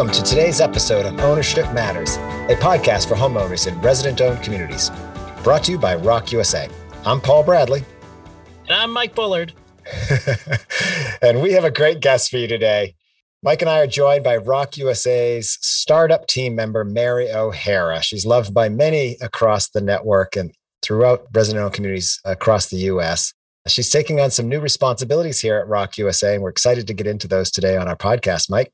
Welcome to today's episode of Ownership Matters, a podcast for homeowners in resident owned communities. Brought to you by ROC USA. I'm Paul Bradley. And I'm Mike Bullard. and we have a great guest for you today. Mike and I are joined by ROC USA's startup team member, Mary O'Hara. She's loved by many across the network and throughout resident owned communities across the US. She's taking on some new responsibilities here at ROC USA, and we're excited to get into those today on our podcast. Mike?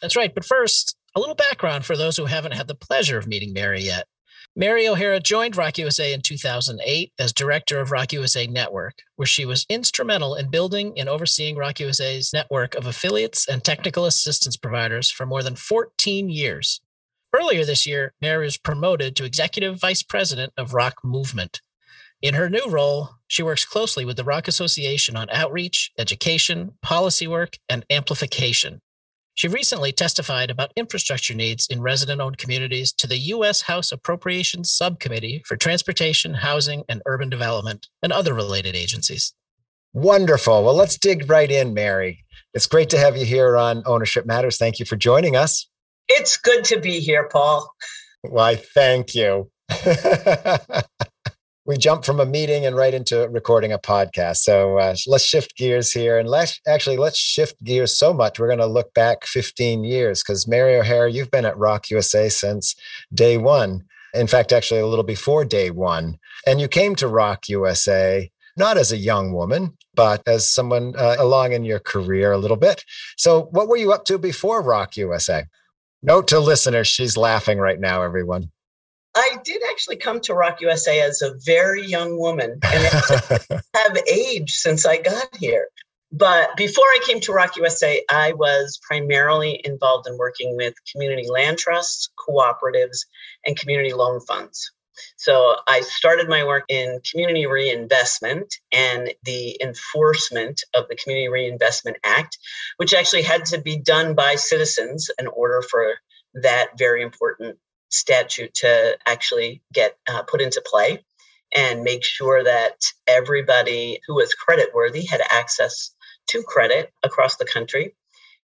That's right. But first, a little background for those who haven't had the pleasure of meeting Mary yet. Mary O'Hara joined ROC USA in 2008 as director of ROC USA Network, where she was instrumental in building and overseeing ROC USA's network of affiliates and technical assistance providers for more than 14 years. Earlier this year, Mary was promoted to executive vice president of ROC Movement. In her new role, she works closely with the ROC Association on outreach, education, policy work, and amplification. She recently testified about infrastructure needs in resident owned communities to the U.S. House Appropriations Subcommittee for Transportation, Housing, and Urban Development and other related agencies. Wonderful. Well, let's dig right in, Mary. It's great to have you here on Ownership Matters. Thank you for joining us. It's good to be here, Paul. Why, thank you. we jump from a meeting and right into recording a podcast. So uh, let's shift gears here, and let's actually let's shift gears so much. We're going to look back 15 years because Mary O'Hara, you've been at ROC USA since day one. In fact, actually a little before day one, and you came to ROC USA not as a young woman, but as someone uh, along in your career a little bit. So, what were you up to before ROC USA? Note to listeners, she's laughing right now, everyone. I did actually come to ROC USA as a very young woman and have aged since I got here. But before I came to ROC USA, I was primarily involved in working with community land trusts, cooperatives, and community loan funds. So I started my work in community reinvestment and the enforcement of the Community Reinvestment Act, which actually had to be done by citizens in order for that very important statute to actually get uh, put into play and make sure that everybody who was credit worthy had access to credit across the country.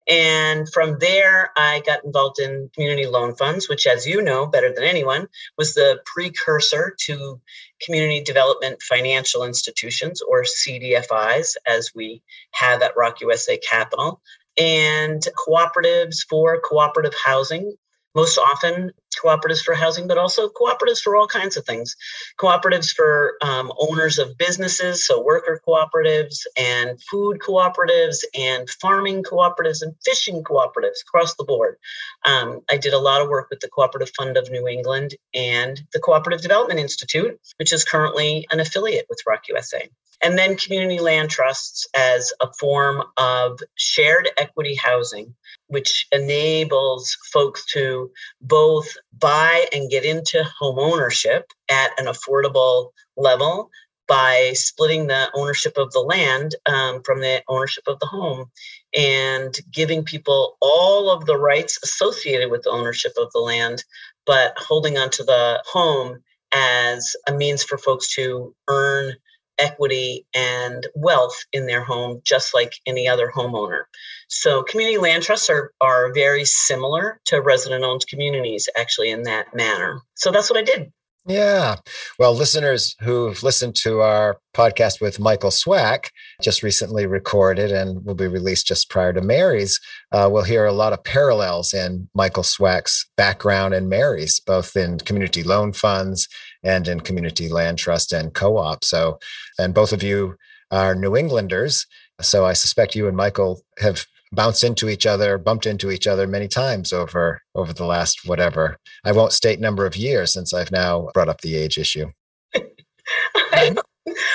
And from there, I got involved in community loan funds, which, as you know better than anyone, was the precursor to community development financial institutions, or CDFIs, as we have at ROC USA Capital, and cooperatives for cooperative housing, most often cooperatives for housing, but also cooperatives for all kinds of things. Cooperatives for um, owners of businesses, so worker cooperatives and food cooperatives and farming cooperatives and fishing cooperatives across the board. Um, I did a lot of work with the Cooperative Fund of New England and the Cooperative Development Institute, which is currently an affiliate with ROC USA and then community land trusts as a form of shared equity housing, which enables folks to both buy and get into home ownership at an affordable level by splitting the ownership of the land um, from the ownership of the home and giving people all of the rights associated with the ownership of the land, but holding onto the home as a means for folks to earn equity and wealth in their home, just like any other homeowner. So, community land trusts are, are very similar to resident owned communities, actually, in that manner. So, that's what I did. Yeah. Well, listeners who've listened to our podcast with Michael Swack, just recently recorded and will be released just prior to Mary's, uh, will hear a lot of parallels in Michael Swack's background and Mary's, both in community loan funds and in community land trust and co op. So, and both of you are New Englanders. So I suspect you and Michael have bounced into each other, bumped into each other many times over over the last whatever. I won't state number of years since I've now brought up the age issue. I, don't,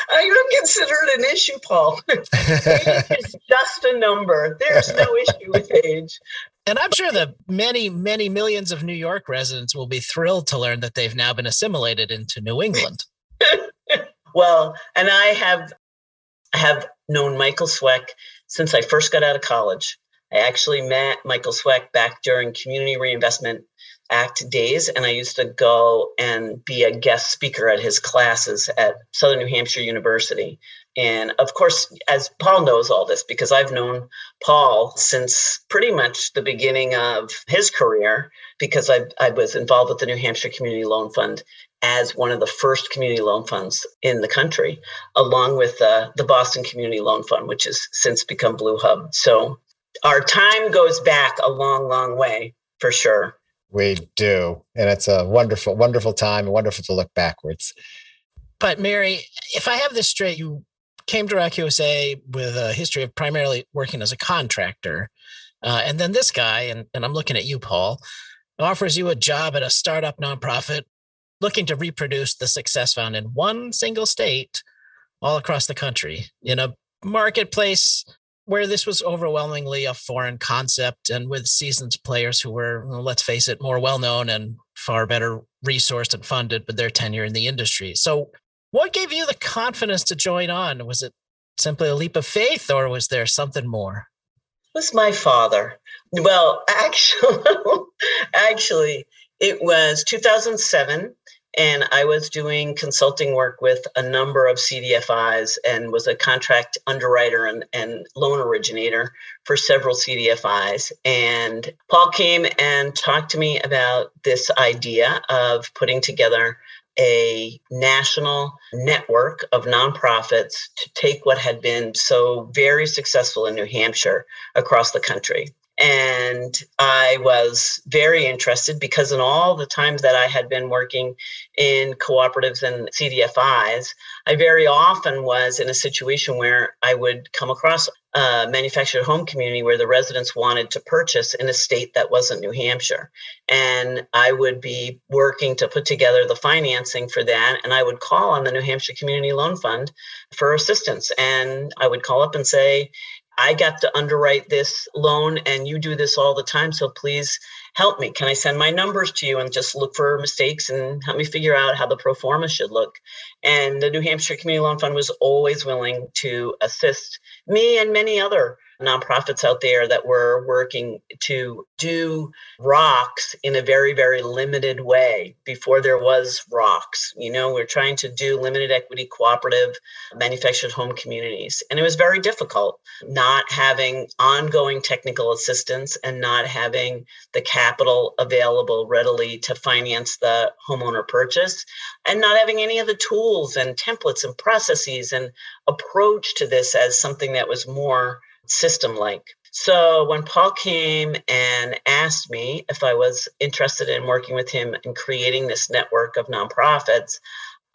I don't consider it an issue, Paul. age is just a number. There's no issue with age. And I'm sure that many, many millions of New York residents will be thrilled to learn that they've now been assimilated into New England. well, and I have have known Michael Swack since I first got out of college. I actually met Michael Swack back during community reinvestment ACT days, and I used to go and be a guest speaker at his classes at Southern New Hampshire University. And of course, as Paul knows all this, because I've known Paul since pretty much the beginning of his career, because I, I was involved with the New Hampshire Community Loan Fund as one of the first community loan funds in the country, along with uh, the Boston Community Loan Fund, which has since become Blue Hub. So our time goes back a long, long way for sure. We do. And it's a wonderful, wonderful time, wonderful to look backwards. But Mary, if I have this straight, you came to ROC USA with a history of primarily working as a contractor. Uh, and then this guy, and, and I'm looking at you, Paul, offers you a job at a startup nonprofit looking to reproduce the success found in one single state all across the country in a marketplace where this was overwhelmingly a foreign concept and with seasoned players who were, let's face it, more well known and far better resourced and funded with their tenure in the industry. So, what gave you the confidence to join on? Was it simply a leap of faith or was there something more? It was my father. Well, actually, actually, it was 2007 and I was doing consulting work with a number of CDFIs and was a contract underwriter and, and loan originator for several CDFIs. And Paul came and talked to me about this idea of putting together a national network of nonprofits to take what had been so very successful in New Hampshire across the country. And I was very interested because in all the times that I had been working in cooperatives and CDFIs, I very often was in a situation where I would come across a manufactured home community where the residents wanted to purchase in a state that wasn't New Hampshire. And I would be working to put together the financing for that. And I would call on the New Hampshire Community Loan Fund for assistance. And I would call up and say, I got to underwrite this loan and you do this all the time. So please help me. Can I send my numbers to you and just look for mistakes and help me figure out how the pro forma should look? And the New Hampshire Community Loan Fund was always willing to assist me and many other nonprofits out there that were working to do rocks in a very, very limited way before there was rocks. You know, we're trying to do limited equity cooperative manufactured home communities. And it was very difficult not having ongoing technical assistance and not having the capital available readily to finance the homeowner purchase and not having any of the tools and templates and processes and approach to this as something that was more system like. So when Paul came and asked me if I was interested in working with him in creating this network of nonprofits,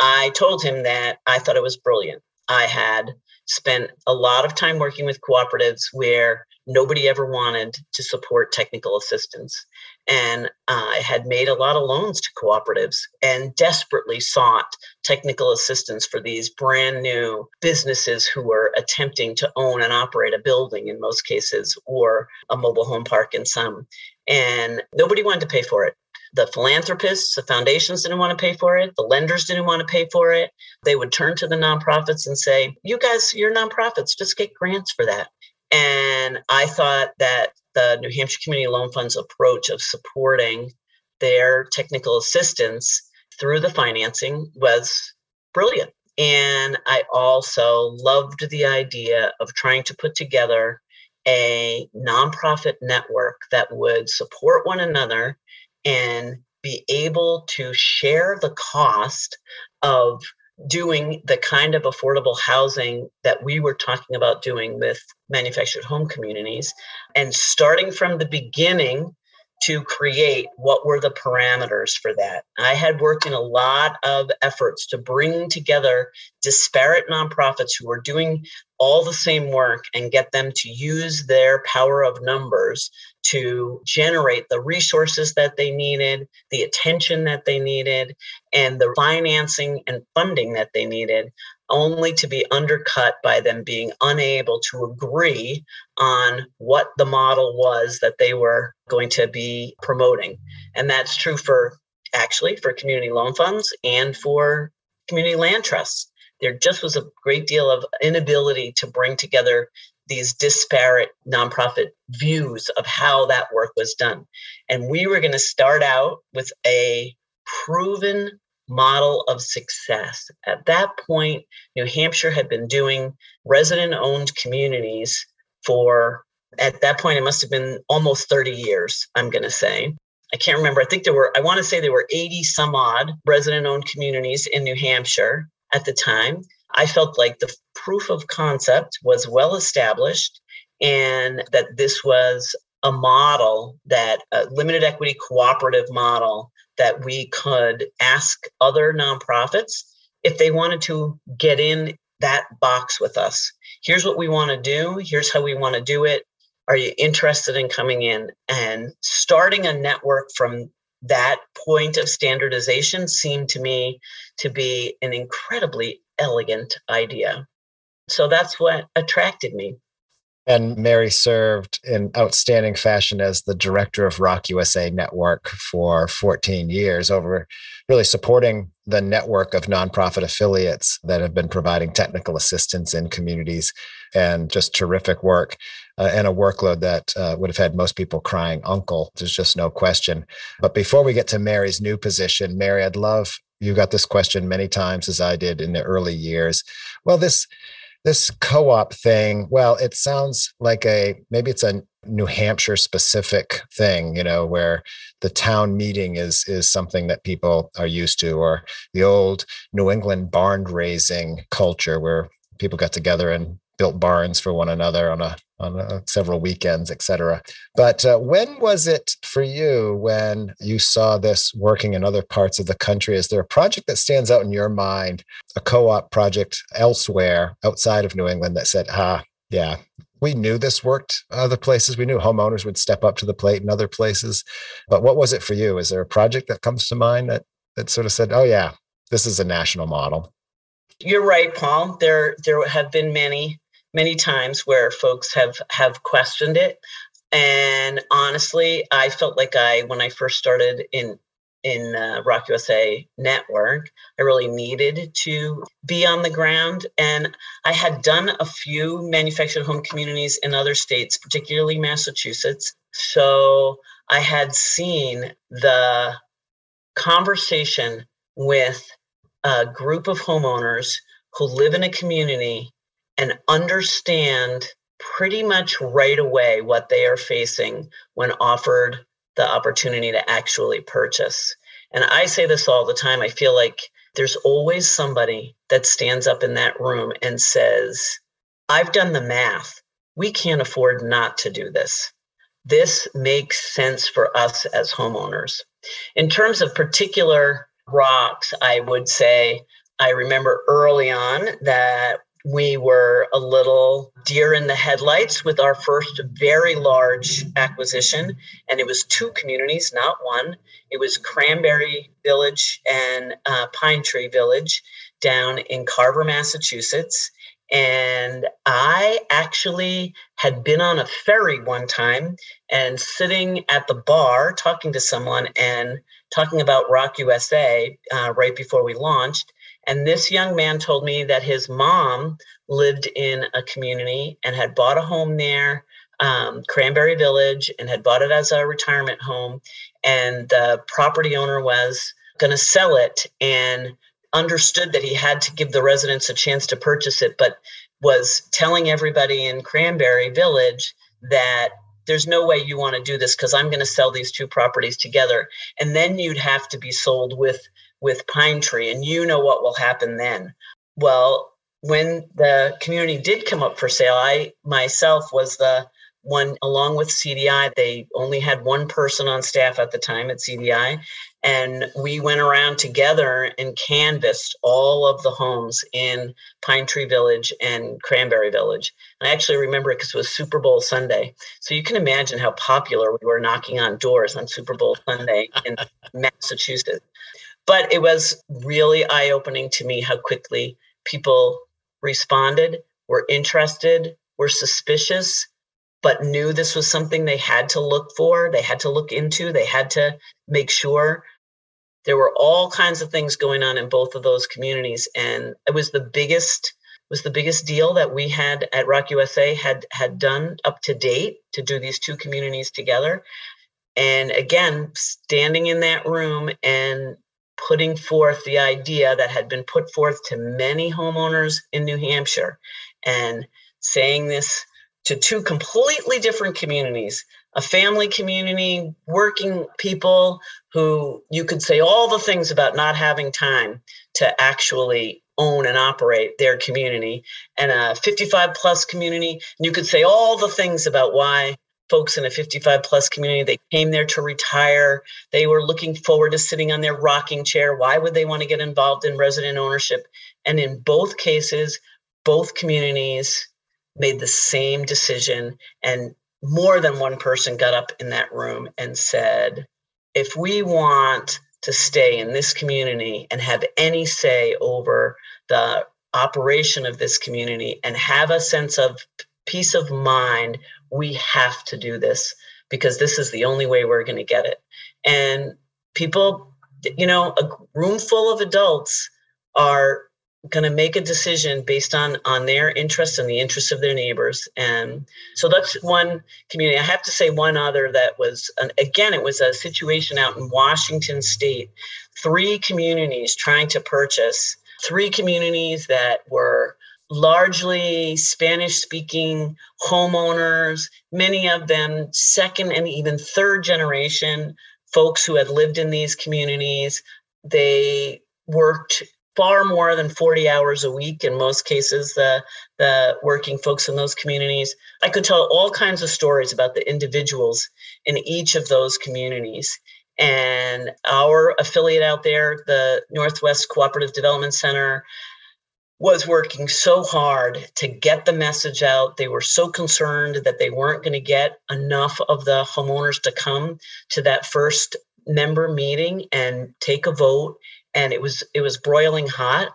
I told him that I thought it was brilliant. I had spent a lot of time working with cooperatives where nobody ever wanted to support technical assistance. And uh, I had made a lot of loans to cooperatives and desperately sought technical assistance for these brand new businesses who were attempting to own and operate a building in most cases or a mobile home park in some. And nobody wanted to pay for it the philanthropists, the foundations didn't want to pay for it. The lenders didn't want to pay for it. They would turn to the nonprofits and say, You guys, you're nonprofits, just get grants for that. And I thought that the New Hampshire Community Loan Fund's approach of supporting their technical assistance through the financing was brilliant. And I also loved the idea of trying to put together a nonprofit network that would support one another and be able to share the cost of doing the kind of affordable housing that we were talking about doing with manufactured home communities and starting from the beginning to create what were the parameters for that. I had worked in a lot of efforts to bring together disparate nonprofits who were doing all the same work and get them to use their power of numbers to generate the resources that they needed, the attention that they needed, and the financing and funding that they needed, only to be undercut by them being unable to agree on what the model was that they were going to be promoting. And that's true for actually for community loan funds and for community land trusts there just was a great deal of inability to bring together these disparate nonprofit views of how that work was done. And we were going to start out with a proven model of success. At that point, New Hampshire had been doing resident owned communities for, at that point, it must have been almost 30 years, I'm going to say. I can't remember. I think there were, I want to say there were 80 some odd resident owned communities in New Hampshire at the time. I felt like the proof of concept was well established and that this was a model that a limited equity cooperative model that we could ask other nonprofits if they wanted to get in that box with us. Here's what we want to do. Here's how we want to do it. Are you interested in coming in? And starting a network from that point of standardization seemed to me to be an incredibly elegant idea. So that's what attracted me. And Mary served in outstanding fashion as the director of ROC USA Network for 14 years, over really supporting the network of nonprofit affiliates that have been providing technical assistance in communities and just terrific work uh, and a workload that uh, would have had most people crying uncle. There's just no question. But before we get to Mary's new position, Mary, I'd love you got this question many times as I did in the early years. Well, this this co-op thing well it sounds like a maybe it's a new hampshire specific thing you know where the town meeting is is something that people are used to or the old new england barn raising culture where people got together and built barns for one another on a on uh, several weekends, etc. But uh, when was it for you when you saw this working in other parts of the country? Is there a project that stands out in your mind, a co-op project elsewhere outside of New England that said, "Ah, yeah, we knew this worked other places. We knew homeowners would step up to the plate in other places." But what was it for you? Is there a project that comes to mind that that sort of said, "Oh yeah, this is a national model"? You're right, Paul. There there have been many many times where folks have have questioned it. And honestly i felt like i when i first started in in uh, rock usa network i really needed to be on the ground. And i had done a few manufactured home communities in other states particularly massachusetts. So i had seen the conversation with a group of homeowners who live in a community and understand pretty much right away what they are facing when offered the opportunity to actually purchase. And I say this all the time. I feel like there's always somebody that stands up in that room and says, I've done the math. We can't afford not to do this. This makes sense for us as homeowners. In terms of particular rocks, I would say I remember early on that we were a little deer in the headlights with our first very large acquisition. And it was two communities, not one. It was Cranberry Village and uh, Pine Tree Village down in Carver, Massachusetts. And I actually had been on a ferry one time and sitting at the bar talking to someone and talking about ROC USA uh, right before we launched. And this young man told me that his mom lived in a community and had bought a home there, um, Cranberry Village, and had bought it as a retirement home. And the property owner was going to sell it and understood that he had to give the residents a chance to purchase it, but was telling everybody in Cranberry Village that there's no way you want to do this because I'm going to sell these two properties together. And then you'd have to be sold with with Pine Tree, and you know what will happen then. Well, when the community did come up for sale, I myself was the one along with CDI. They only had one person on staff at the time at CDI. And we went around together and canvassed all of the homes in Pine Tree Village and Cranberry Village. I actually remember it because it was Super Bowl Sunday. So you can imagine how popular we were knocking on doors on Super Bowl Sunday in Massachusetts. But it was really eye opening to me how quickly people responded, were interested, were suspicious, but knew this was something they had to look for, they had to look into, they had to make sure. There were all kinds of things going on in both of those communities. And it was the biggest was the biggest deal that we had at ROC USA had had done up to date to do these two communities together. And again, standing in that room and putting forth the idea that had been put forth to many homeowners in New Hampshire and saying this to two completely different communities a family community, working people who you could say all the things about not having time to actually own and operate their community, and a 55 plus community. You could say all the things about why folks in a 55 plus community they came there to retire. They were looking forward to sitting on their rocking chair. Why would they want to get involved in resident ownership? And in both cases both communities made the same decision and more than one person got up in that room and said if we want to stay in this community and have any say over the operation of this community and have a sense of peace of mind we have to do this because this is the only way we're going to get it. And people, you know, a room full of adults are going to make a decision based on on their interests and the interests of their neighbors. And so that's one community. I have to say one other that was an, again it was a situation out in washington state. Three communities trying to purchase three communities that were largely Spanish speaking homeowners, many of them second and even third generation folks who had lived in these communities. They worked far more than 40 hours a week in most cases the the working folks in those communities i could tell all kinds of stories about the individuals in each of those communities and our affiliate out there the northwest cooperative development center was working so hard to get the message out. They were so concerned that they weren't going to get enough of the homeowners to come to that first member meeting and take a vote. And it was it was broiling hot.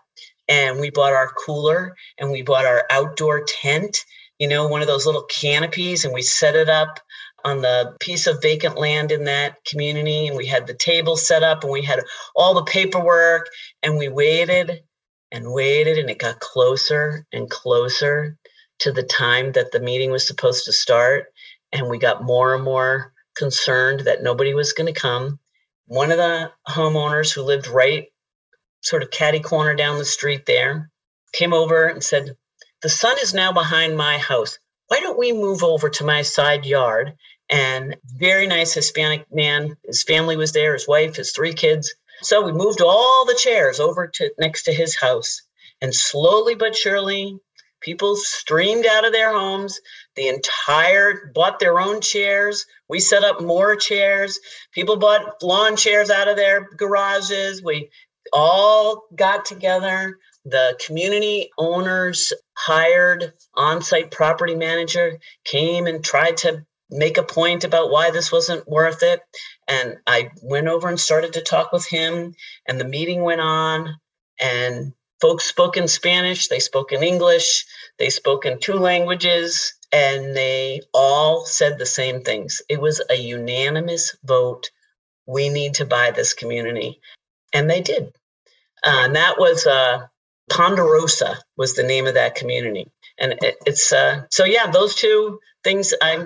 And we bought our cooler and we bought our outdoor tent, you know, one of those little canopies, and we set it up on the piece of vacant land in that community. And we had the table set up and we had all the paperwork and we waited and waited and it got closer and closer to the time that the meeting was supposed to start and we got more and more concerned that nobody was going to come. One of the homeowners who lived right sort of catty corner down the street there came over and said the sun is now behind my house. Why don't we move over to my side yard? And very nice hispanic man his family was there his wife his three kids so we moved all the chairs over to next to his house, and slowly but surely, people streamed out of their homes. The entire bought their own chairs. We set up more chairs. People bought lawn chairs out of their garages. We all got together. The community owners hired on-site property manager came and tried to make a point about why this wasn't worth it. And I went over and started to talk with him, and the meeting went on. And folks spoke in Spanish, they spoke in English, they spoke in two languages, and they all said the same things. It was a unanimous vote. We need to buy this community. And they did. Uh, and that was uh, Ponderosa was the name of that community. And it, it's uh, so yeah, those two things I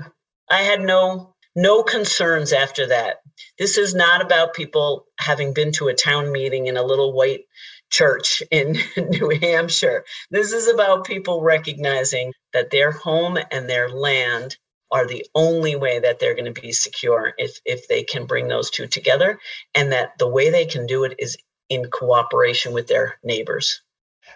I had no no concerns after that. This is not about people having been to a town meeting in a little white church in New Hampshire. This is about people recognizing that their home and their land are the only way that they're going to be secure if if they can bring those two together and that the way they can do it is in cooperation with their neighbors.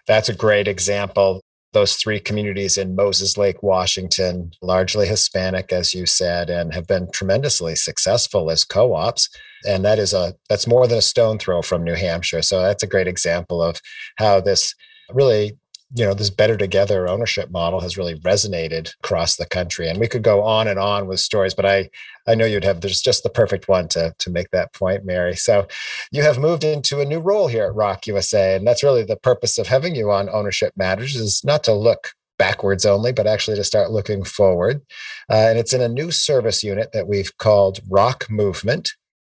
That's a great example those three communities in Moses Lake, Washington, largely Hispanic, as you said, and have been tremendously successful as co-ops. And that is a that's more than a stone throw from New Hampshire. So that's a great example of how this really you know this better together ownership model has really resonated across the country. And we could go on and on with stories but i i know you'd have there's just the perfect one to to make that point mary. So you have moved into a new role here at rock usa and that's really the purpose of having you on ownership matters is not to look backwards only but actually to start looking forward. Uh, and it's in a new service unit that we've called rock movement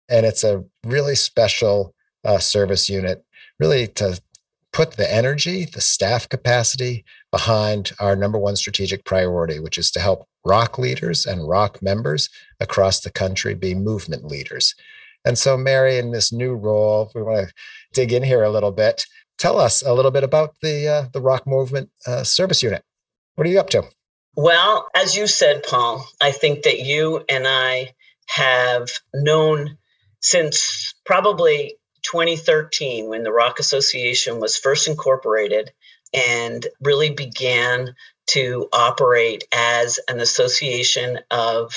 and it's a really special uh, service unit really to put the energy, the staff capacity behind our number one strategic priority, which is to help rock leaders and rock members across the country be movement leaders. And so, Mary, in this new role, we want to dig in here a little bit. Tell us a little bit about the uh, the ROC Movement uh, Service Unit. What are you up to? Well, as you said, Paul, I think that you and I have known since probably 2013 when the ROC Association was first incorporated and really began to operate as an association of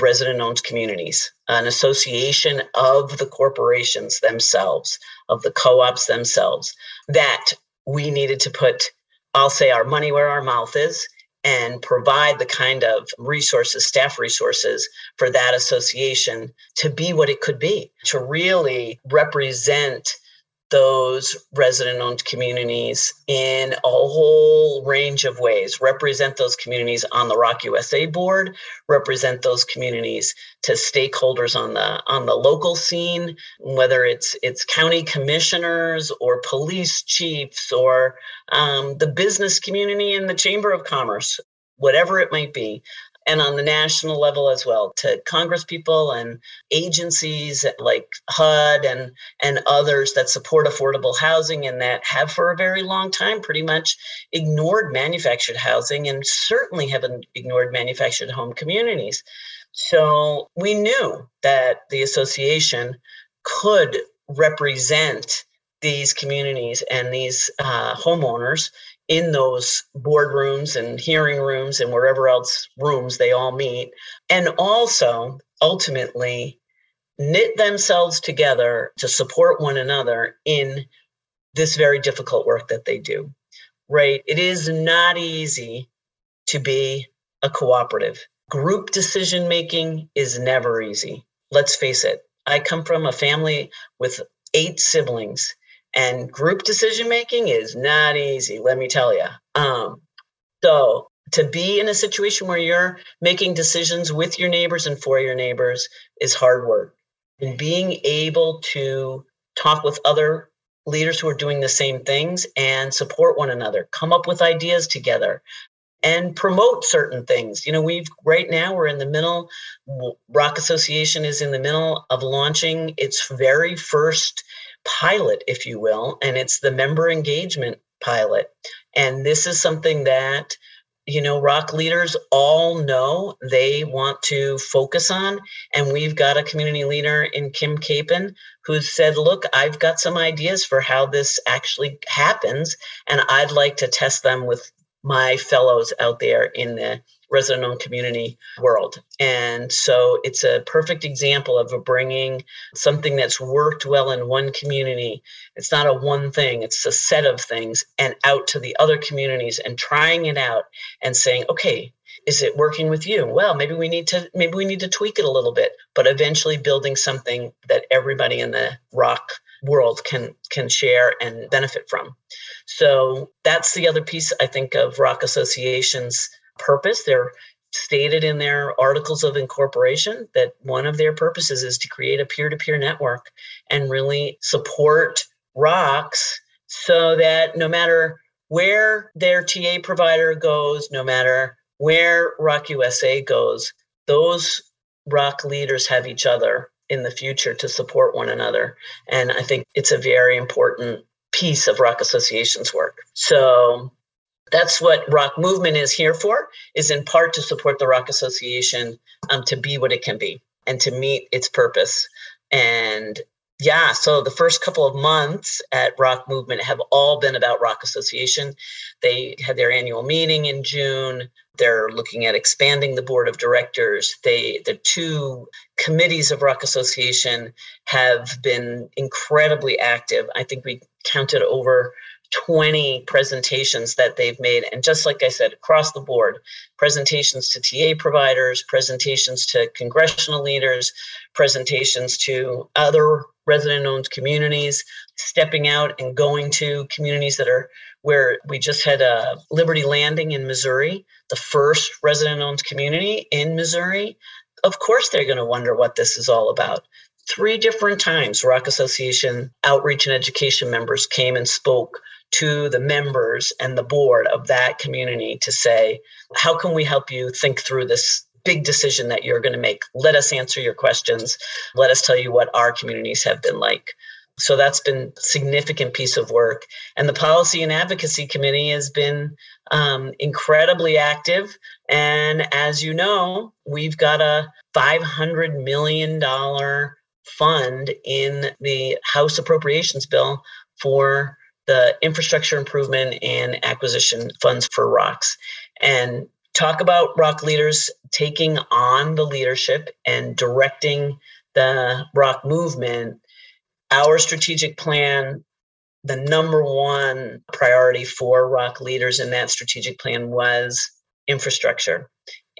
resident owned communities, an association of the corporations themselves, of the co ops themselves, that we needed to put, I'll say, our money where our mouth is and provide the kind of resources, staff resources for that association to be what it could be, to really represent those resident owned communities in a whole range of ways. Represent those communities on the rock usa board represent those communities to stakeholders on the on the local scene whether it's it's county commissioners or police chiefs or um, the business community and the chamber of commerce whatever it might be and on the national level as well to congress people and agencies like hud and and others that support affordable housing and that have for a very long time pretty much ignored manufactured housing and certainly haven't ignored manufactured home communities. So we knew that the association could represent these communities and these uh, homeowners in those boardrooms and hearing rooms and wherever else rooms they all meet, and also ultimately knit themselves together to support one another in this very difficult work that they do. Right? It is not easy to be a cooperative. Group decision making is never easy. Let's face it. I come from a family with eight siblings and group decision making is not easy, let me tell you. Um, so to be in a situation where you're making decisions with your neighbors and for your neighbors is hard work. And being able to talk with other leaders who are doing the same things and support one another, come up with ideas together, and promote certain things. You know, we've right now we're in the middle. ROC Association is in the middle of launching its very first pilot, if you will, and it's the member engagement pilot. And this is something that you know, rock leaders all know they want to focus on. And we've got a community leader in Kim Capon who said, Look, I've got some ideas for how this actually happens, and I'd like to test them with my fellows out there in the resident owned community world. And so it's a perfect example of bringing something that's worked well in one community. It's not a one thing, it's a set of things, and out to the other communities and trying it out and saying, okay, is it working with you well maybe we need to maybe we need to tweak it a little bit but eventually building something that everybody in the rock world can can share and benefit from so that's the other piece i think of rock associations purpose. They're stated in their articles of incorporation that one of their purposes is to create a peer to peer network and really support rocks so that no matter where their TA provider goes, no matter where ROC USA goes, those rock leaders have each other in the future to support one another. And I think it's a very important piece of ROC Association's work. So that's what rock movement is here for is in part to support the rock association um, to be what it can be and to meet its purpose. And yeah so the first couple of months at rock movement have all been about rock association. They had their annual meeting in june. They're looking at expanding the board of directors. They the two committees of rock association have been incredibly active. I think we counted over 20 presentations that they've made. And just like I said, across the board presentations to TA providers, presentations to congressional leaders, presentations to other resident owned communities, stepping out and going to communities that are where we just had a Liberty Landing in Missouri, the first resident owned community in Missouri. Of course, they're going to wonder what this is all about. Three different times, ROC Association outreach and education members came and spoke to the members and the board of that community to say, how can we help you think through this big decision that you're going to make? Let us answer your questions. Let us tell you what our communities have been like. So that's been significant piece of work. And the policy and advocacy committee has been um, incredibly active. And as you know, we've got a $500 million fund in the House appropriations bill for the infrastructure improvement and acquisition funds for rocks And talk about rock leaders taking on the leadership and directing the rock movement. Our strategic plan, the number one priority for rock leaders in that strategic plan was infrastructure.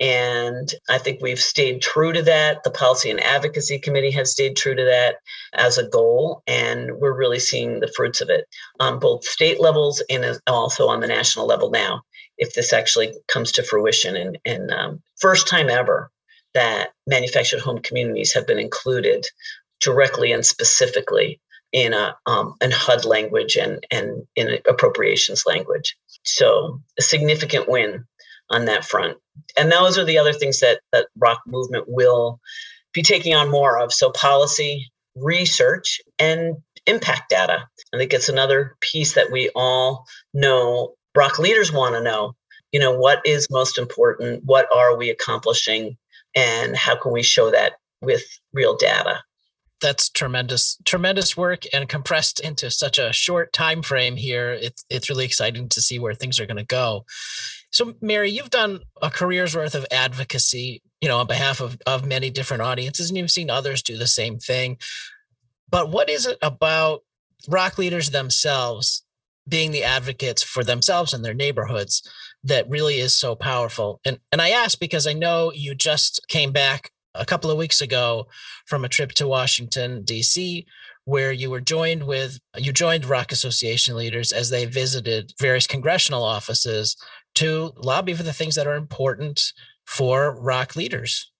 And I think we've stayed true to that. The Policy and Advocacy Committee has stayed true to that as a goal. And we're really seeing the fruits of it on both state levels and also on the national level now, if this actually comes to fruition. And, and um, first time ever that manufactured home communities have been included directly and specifically in a um, in HUD language and and in appropriations language. So a significant win on that front. And those are the other things that that ROC movement will be taking on more of. So policy, research, and impact data. I think it's another piece that we all know ROC leaders want to know. You know, what is most important? What are we accomplishing? And how can we show that with real data? that's tremendous tremendous work and compressed into such a short time frame here it's it's really exciting to see where things are going to go so, Mary, you've done a career's worth of advocacy, you know, on behalf of, of many different audiences, and you've seen others do the same thing. But what is it about rock leaders themselves being the advocates for themselves and their neighborhoods that really is so powerful? And and I ask because I know you just came back a couple of weeks ago from a trip to Washington D.C where you were joined with you joined rock Association leaders as they visited various congressional offices to lobby for the things that are important for rock leaders.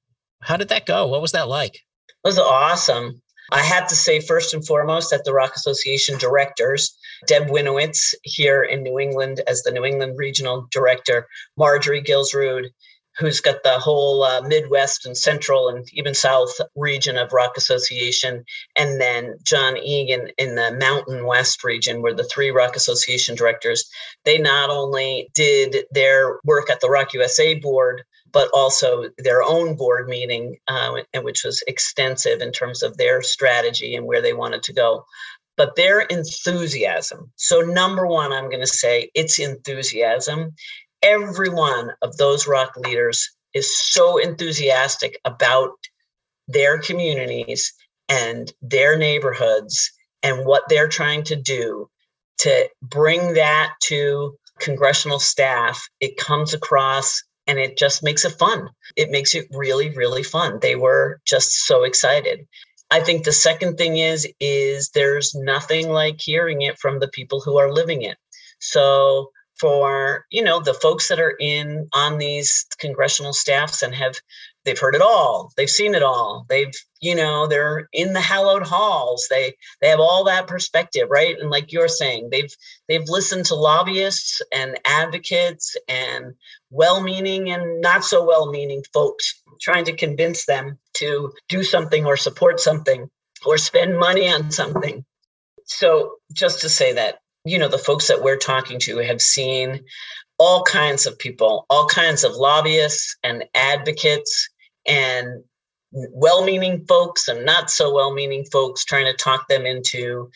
How did that go? What was that like? It was awesome. I have to say, first and foremost, that the ROC Association directors, Deb Winowitz here in New England as the New England Regional Director, Marjorie Gilsrud who's got the whole uh, Midwest and Central and even South region of ROC Association, and then John Egan in the Mountain West region, where the three ROC Association directors, they not only did their work at the ROC USA board, but also their own board meeting, uh, which was extensive in terms of their strategy and where they wanted to go but their enthusiasm. So, number one, I'm going to say it's enthusiasm every one of those rock leaders is so enthusiastic about their communities and their neighborhoods and what they're trying to do to bring that to congressional staff. It comes across and it just makes it fun. It makes it really really fun. They were just so excited. I think the second thing is is there's nothing like hearing it from the people who are living it. So for you know the folks that are in on these congressional staffs and have they've heard it all they've seen it all they've you know they're in the hallowed halls they they have all that perspective right? And like you're saying they've they've listened to lobbyists and advocates and well-meaning and not so well-meaning folks trying to convince them to do something or support something or spend money on something. So just to say that you know the folks that we're talking to have seen all kinds of people all kinds of lobbyists and advocates and well-meaning folks and not so well-meaning folks trying to talk them into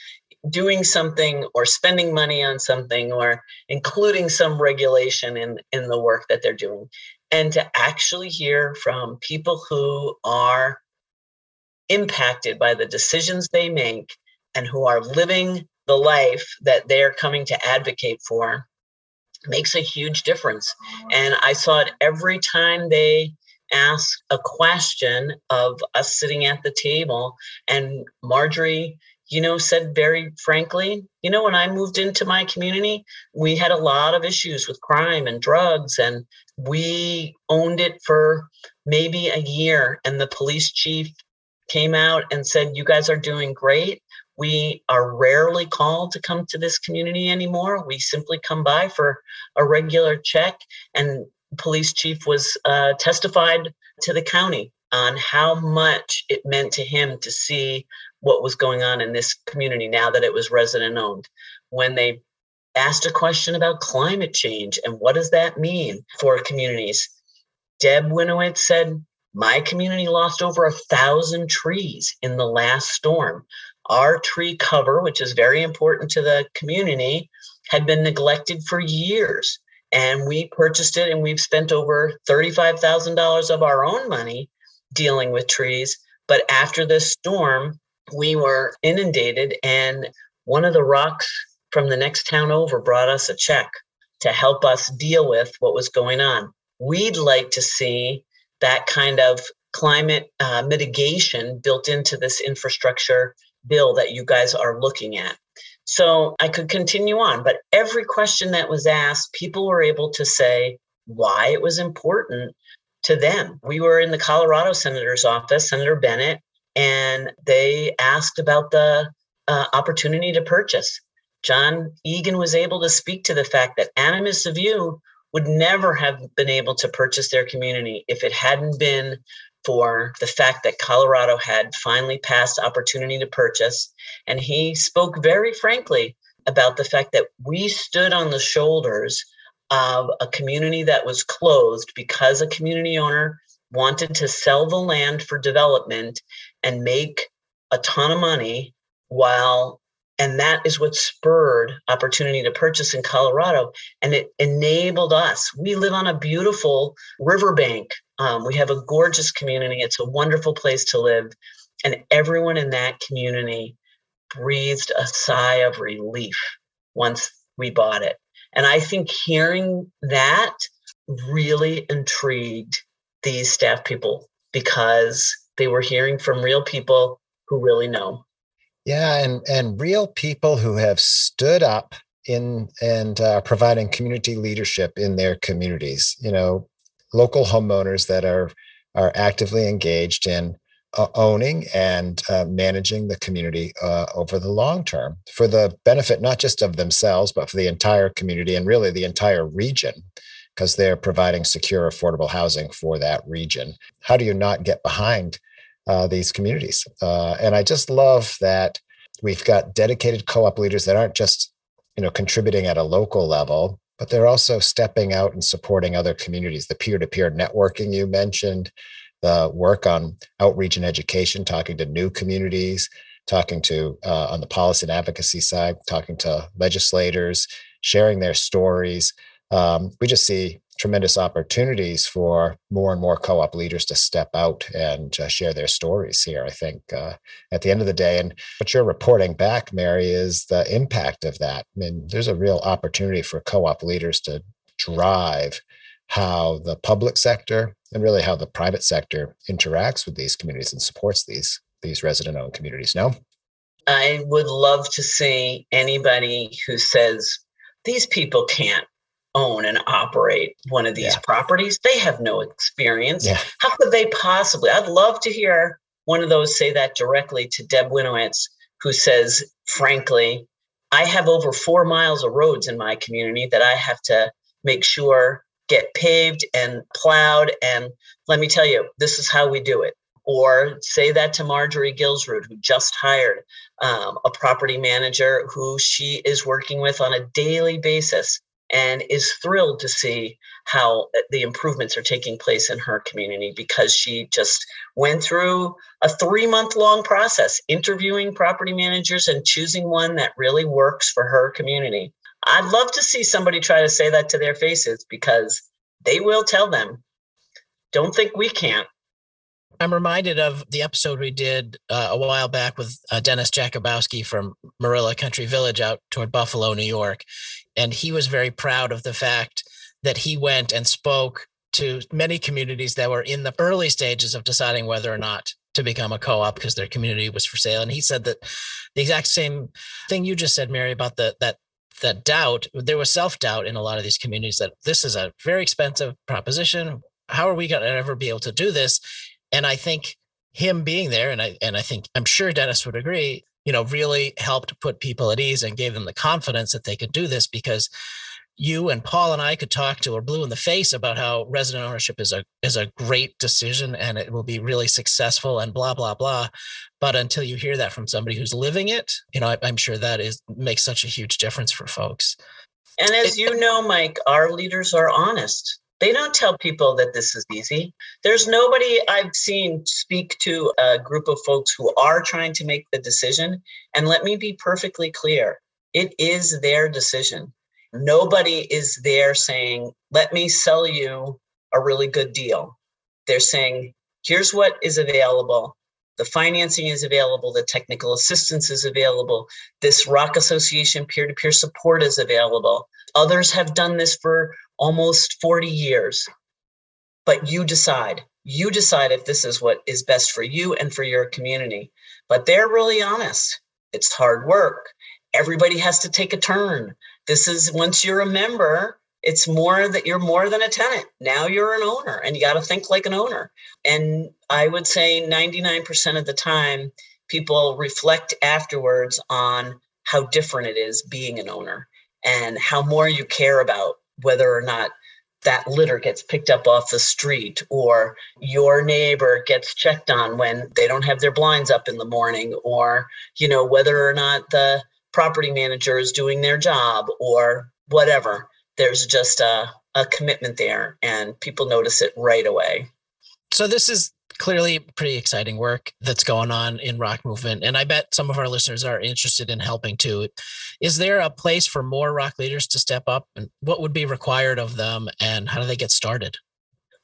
doing something or spending money on something or including some regulation in in the work that they're doing. And to actually hear from people who are impacted by the decisions they make and who are living the life that they're coming to advocate for makes a huge difference. And I saw it every time they asked a question of us sitting at the table. And Marjorie, you know, said very frankly, you know, when I moved into my community, we had a lot of issues with crime and drugs, and we owned it for maybe a year. And the police chief came out and said, You guys are doing great We are rarely called to come to this community anymore. We simply come by for a regular check. And police chief was uh, testified to the county on how much it meant to him to see what was going on in this community now that it was resident owned. When they asked a question about climate change and what does that mean for communities, Deb Winowitz said, My community lost over a thousand trees in the last storm. Our tree cover, which is very important to the community, had been neglected for years. And we purchased it and we've spent over $35,000 of our own money dealing with trees. But after this storm, we were inundated, and one of the ROCs from the next town over brought us a check to help us deal with what was going on. We'd like to see that kind of climate uh, mitigation built into this infrastructure bill that you guys are looking at. So I could continue on, but every question that was asked, people were able to say why it was important to them. We were in the Colorado senator's office, Senator Bennet, and they asked about the uh, opportunity to purchase. John Egan was able to speak to the fact that Animas View would never have been able to purchase their community if it hadn't been for the fact that Colorado had finally passed opportunity to purchase. And he spoke very frankly about the fact that we stood on the shoulders of a community that was closed because a community owner wanted to sell the land for development and make a ton of money while and that is what spurred opportunity to purchase in colorado. And it enabled us. We live on a beautiful riverbank. Um, we have a gorgeous community. It's a wonderful place to live. And everyone in that community breathed a sigh of relief once we bought it. And i think hearing that really intrigued these staff people because they were hearing from real people who really know. Yeah, and and real people who have stood up in and uh, providing community leadership in their communities. You know, local homeowners that are are actively engaged in uh, owning and uh, managing the community uh, over the long term for the benefit not just of themselves but for the entire community and really the entire region because they're providing secure, affordable housing for that region. How do you not get behind uh, these communities? Uh, and I just love that we've got dedicated co-op leaders that aren't just you know contributing at a local level, but they're also stepping out and supporting other communities. The peer-to-peer networking you mentioned, the work on outreach and education, talking to new communities, talking to uh, on the policy and advocacy side, talking to legislators, sharing their stories um, we just see tremendous opportunities for more and more co-op leaders to step out and uh, share their stories here i think uh, at the end of the day. And what you're reporting back mary is the impact of that. I mean there's a real opportunity for co-op leaders to drive how the public sector and really how the private sector interacts with these communities and supports these these resident owned communities no? I would love to see anybody who says these people can't own and operate one of these yeah. properties. They have no experience. Yeah. How could they possibly? I'd love to hear one of those say that directly to Deb Winowitz, who says, frankly, I have over four miles of roads in my community that I have to make sure get paved and plowed. And let me tell you, this is how we do it. Or say that to Marjorie Gilsrud, who just hired um, a property manager who she is working with on a daily basis and is thrilled to see how uh, the improvements are taking place in her community because she just went through a three month long process interviewing property managers and choosing one that really works for her community. I'd love to see somebody try to say that to their faces because they will tell them, don't think we can't. I'm reminded of the episode we did uh, a while back with uh, Dennis Jakubowski from Marilla Country Village out toward Buffalo, New York. And he was very proud of the fact that he went and spoke to many communities that were in the early stages of deciding whether or not to become a co-op because their community was for sale. And he said that the exact same thing you just said mary about the that that doubt. There was self-doubt in a lot of these communities that this is a very expensive proposition. How are we going to ever be able to do this and i think him being there and i and i think i'm sure dennis would agree you know, really helped put people at ease and gave them the confidence that they could do this because you and Paul and I could talk to or blue in the face about how resident ownership is a is a great decision and it will be really successful and blah blah blah. But until you hear that from somebody who's living it, you know, I, am sure that is makes such a huge difference for folks. And as you know, Mike, our leaders are honest. They don't tell people that this is easy. There's nobody I've seen speak to a group of folks who are trying to make the decision. And let me be perfectly clear it is their decision. Nobody is there saying, let me sell you a really good deal. They're saying, here's what is available. The financing is available, the technical assistance is available, this ROC Association peer to peer support is available. Others have done this for almost 40 years. But you decide. You decide if this is what is best for you and for your community. But they're really honest. It's hard work. Everybody has to take a turn. This is once you're a member, it's more that you're more than a tenant. Now you're an owner and you got to think like an owner. And I would say 99% of the time, people reflect afterwards on how different it is being an owner and how more you care about whether or not that litter gets picked up off the street or your neighbor gets checked on when they don't have their blinds up in the morning or you know whether or not the property manager is doing their job or whatever. There's just a, a commitment there and people notice it right away. So this is clearly pretty exciting work that's going on in ROC movement and i bet some of our listeners are interested in helping too is there a place for more ROC leaders to step up and what would be required of them and how do they get started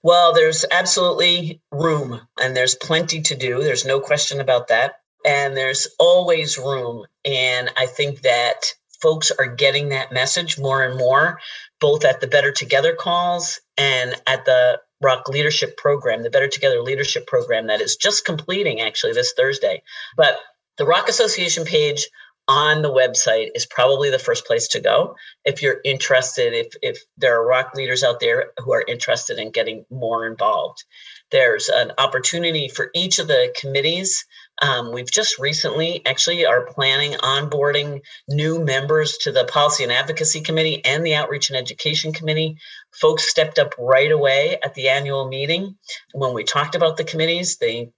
well there's absolutely room and there's plenty to do there's no question about that and there's always room. And I think that folks are getting that message more and more, both at the Better Together calls and at the ROC Leadership Program, the Better Together Leadership Program that is just completing actually this Thursday. But the ROC Association page on the website is probably the first place to go if you're interested if if there are ROC leaders out there who are interested in getting more involved there's an opportunity for each of the committees um, we've just recently actually are planning onboarding new members to the Policy and Advocacy Committee and the Outreach and Education Committee. Folks stepped up right away at the annual meeting. When we talked about the committees, they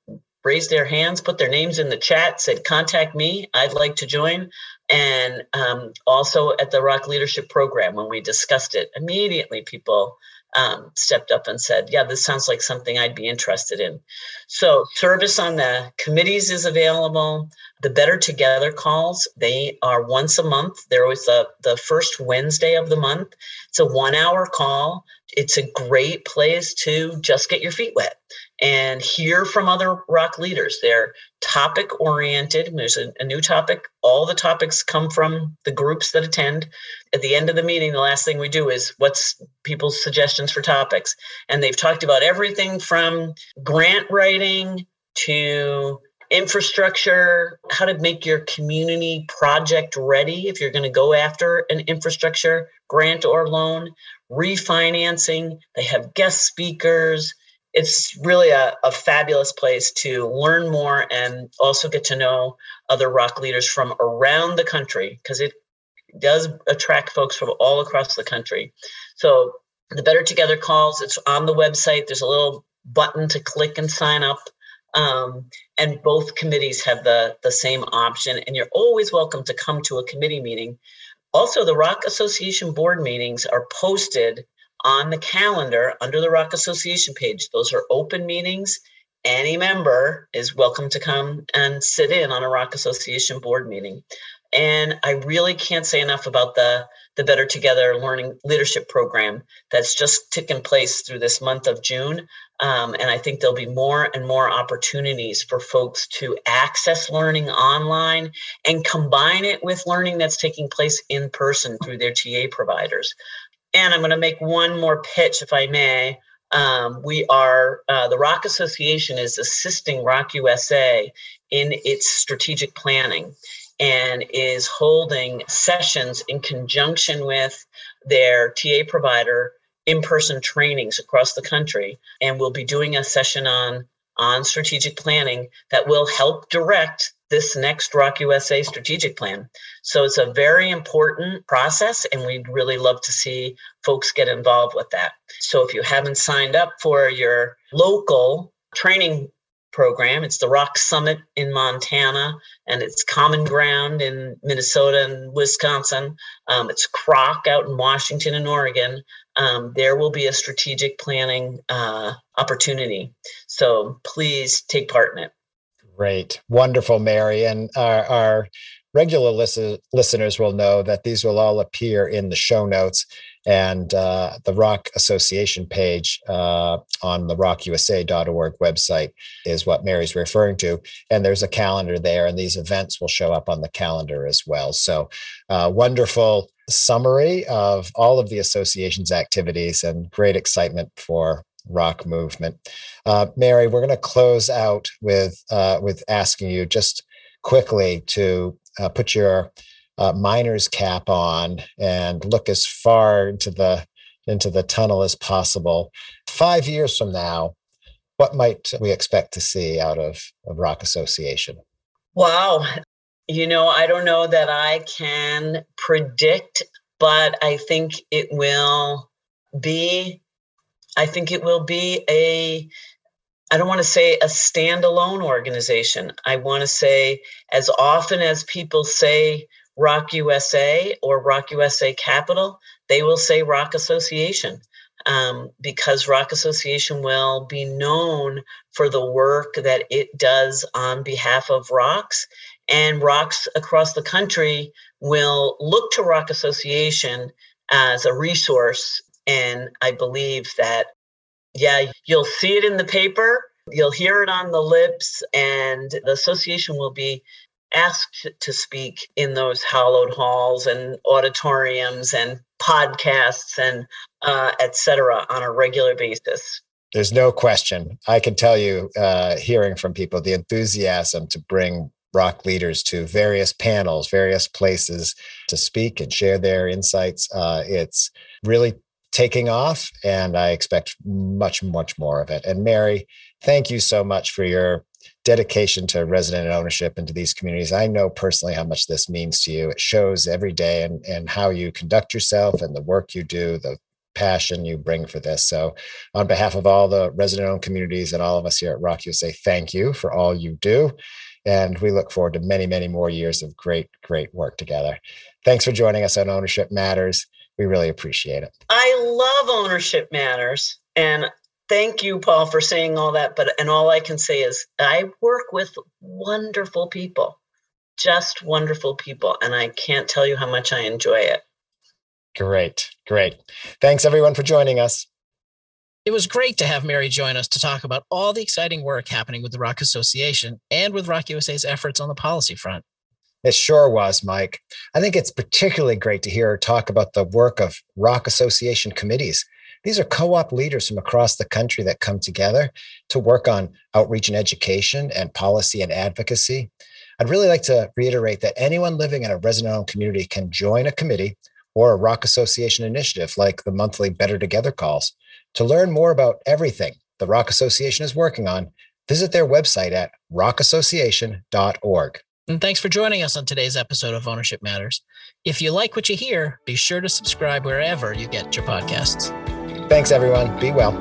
raised their hands, put their names in the chat, said, Contact me, I'd like to join. And um, also at the ROC Leadership Program, when we discussed it, immediately people um, stepped up and said, Yeah, this sounds like something I'd be interested in. So, service on the committees is available. The Better Together calls, they are once a month. They're always the, the first Wednesday of the month. It's a one hour call. It's a great place to just get your feet wet and hear from other ROC leaders. They're topic oriented. There's a, a, new topic. All the topics come from the groups that attend. At the end of the meeting, the last thing we do is what's people's suggestions for topics. And they've talked about everything from grant writing to infrastructure, how to make your community project ready if you're going to go after an infrastructure grant or loan, refinancing. They have guest speakers it's really a, a fabulous place to learn more and also get to know other ROC leaders from around the country because it does attract folks from all across the country. So the Better Together calls, it's on the website. There's a little button to click and sign up. Um, and both committees have the, the same option. And you're always welcome to come to a committee meeting. Also, the ROC Association board meetings are posted on the calendar under the ROC Association page. Those are open meetings. Any member is welcome to come and sit in on a ROC Association board meeting. And I really can't say enough about the, the Better Together Learning Leadership Program that's just taken place through this month of June. Um, and I think there'll be more and more opportunities for folks to access learning online and combine it with learning that's taking place in person through their TA providers. And I'm going to make one more pitch, if I may. Um, we are, uh, the ROC Association is assisting ROC USA in its strategic planning and is holding sessions in conjunction with their TA provider in person trainings across the country. And we'll be doing a session on, on strategic planning that will help direct this next ROC USA strategic plan. So it's a very important process, and we'd really love to see folks get involved with that. So if you haven't signed up for your local training program. It's the ROC Summit in Montana, and it's Common Ground in Minnesota and Wisconsin. Um, it's CROC out in Washington and Oregon. Um, there will be a strategic planning uh, opportunity. So please take part in it. Great. Wonderful, Mary. And our, our regular listen, listeners will know that these will all appear in the show notes and uh, the ROC Association page uh, on the rocusa.org website is what Mary's referring to. And there's a calendar there, and these events will show up on the calendar as well. So, uh, wonderful summary of all of the association's activities and great excitement for ROC movement. Uh, Mary, we're going to close out with uh, with asking you just quickly to uh, put your uh, miner's cap on and look as far into the into the tunnel as possible. Five years from now, what might we expect to see out of, of ROC Association? Wow. You know, I don't know that I can predict, but I think it will be, I think it will be a, I don't want to say a standalone organization. I want to say, as often as people say ROC USA or ROC USA Capital, they will say ROC Association um, because ROC Association will be known for the work that it does on behalf of ROCs. And ROCs across the country will look to ROC Association as a resource. And I believe that, yeah, you'll see it in the paper, you'll hear it on the lips, and the association will be asked to speak in those hallowed halls and auditoriums and podcasts and uh, etc. on a regular basis. There's no question. I can tell you, uh, hearing from people, the enthusiasm to bring ROC leaders to various panels, various places to speak and share their insights. Uh, it's really taking off, and I expect much, much more of it. And Mary, thank you so much for your dedication to resident ownership and to these communities. I know personally how much this means to you. It shows every day and, and how you conduct yourself and the work you do, the passion you bring for this. So, on behalf of all the resident owned communities and all of us here at ROC USA, thank you for all you do. And we look forward to many, many more years of great, great work together. Thanks for joining us on Ownership Matters. We really appreciate it. I love Ownership Matters. And thank you, Paul, for saying all that. But and all I can say is I work with wonderful people, just wonderful people, and I can't tell you how much I enjoy it. Great, great. Thanks everyone for joining us. It was great to have Mary join us to talk about all the exciting work happening with the ROC Association and with ROC USA's efforts on the policy front. It sure was, Mike. I think it's particularly great to hear her talk about the work of ROC Association committees these are co op leaders from across the country that come together to work on outreach and education and policy and advocacy. I'd really like to reiterate that anyone living in a resident owned community can join a committee or a ROC Association initiative like the monthly Better Together calls. To learn more about everything the ROC Association is working on, visit their website at rocassociation.org. And thanks for joining us on today's episode of Ownership Matters. If you like what you hear, be sure to subscribe wherever you get your podcasts. Thanks, everyone. Be well.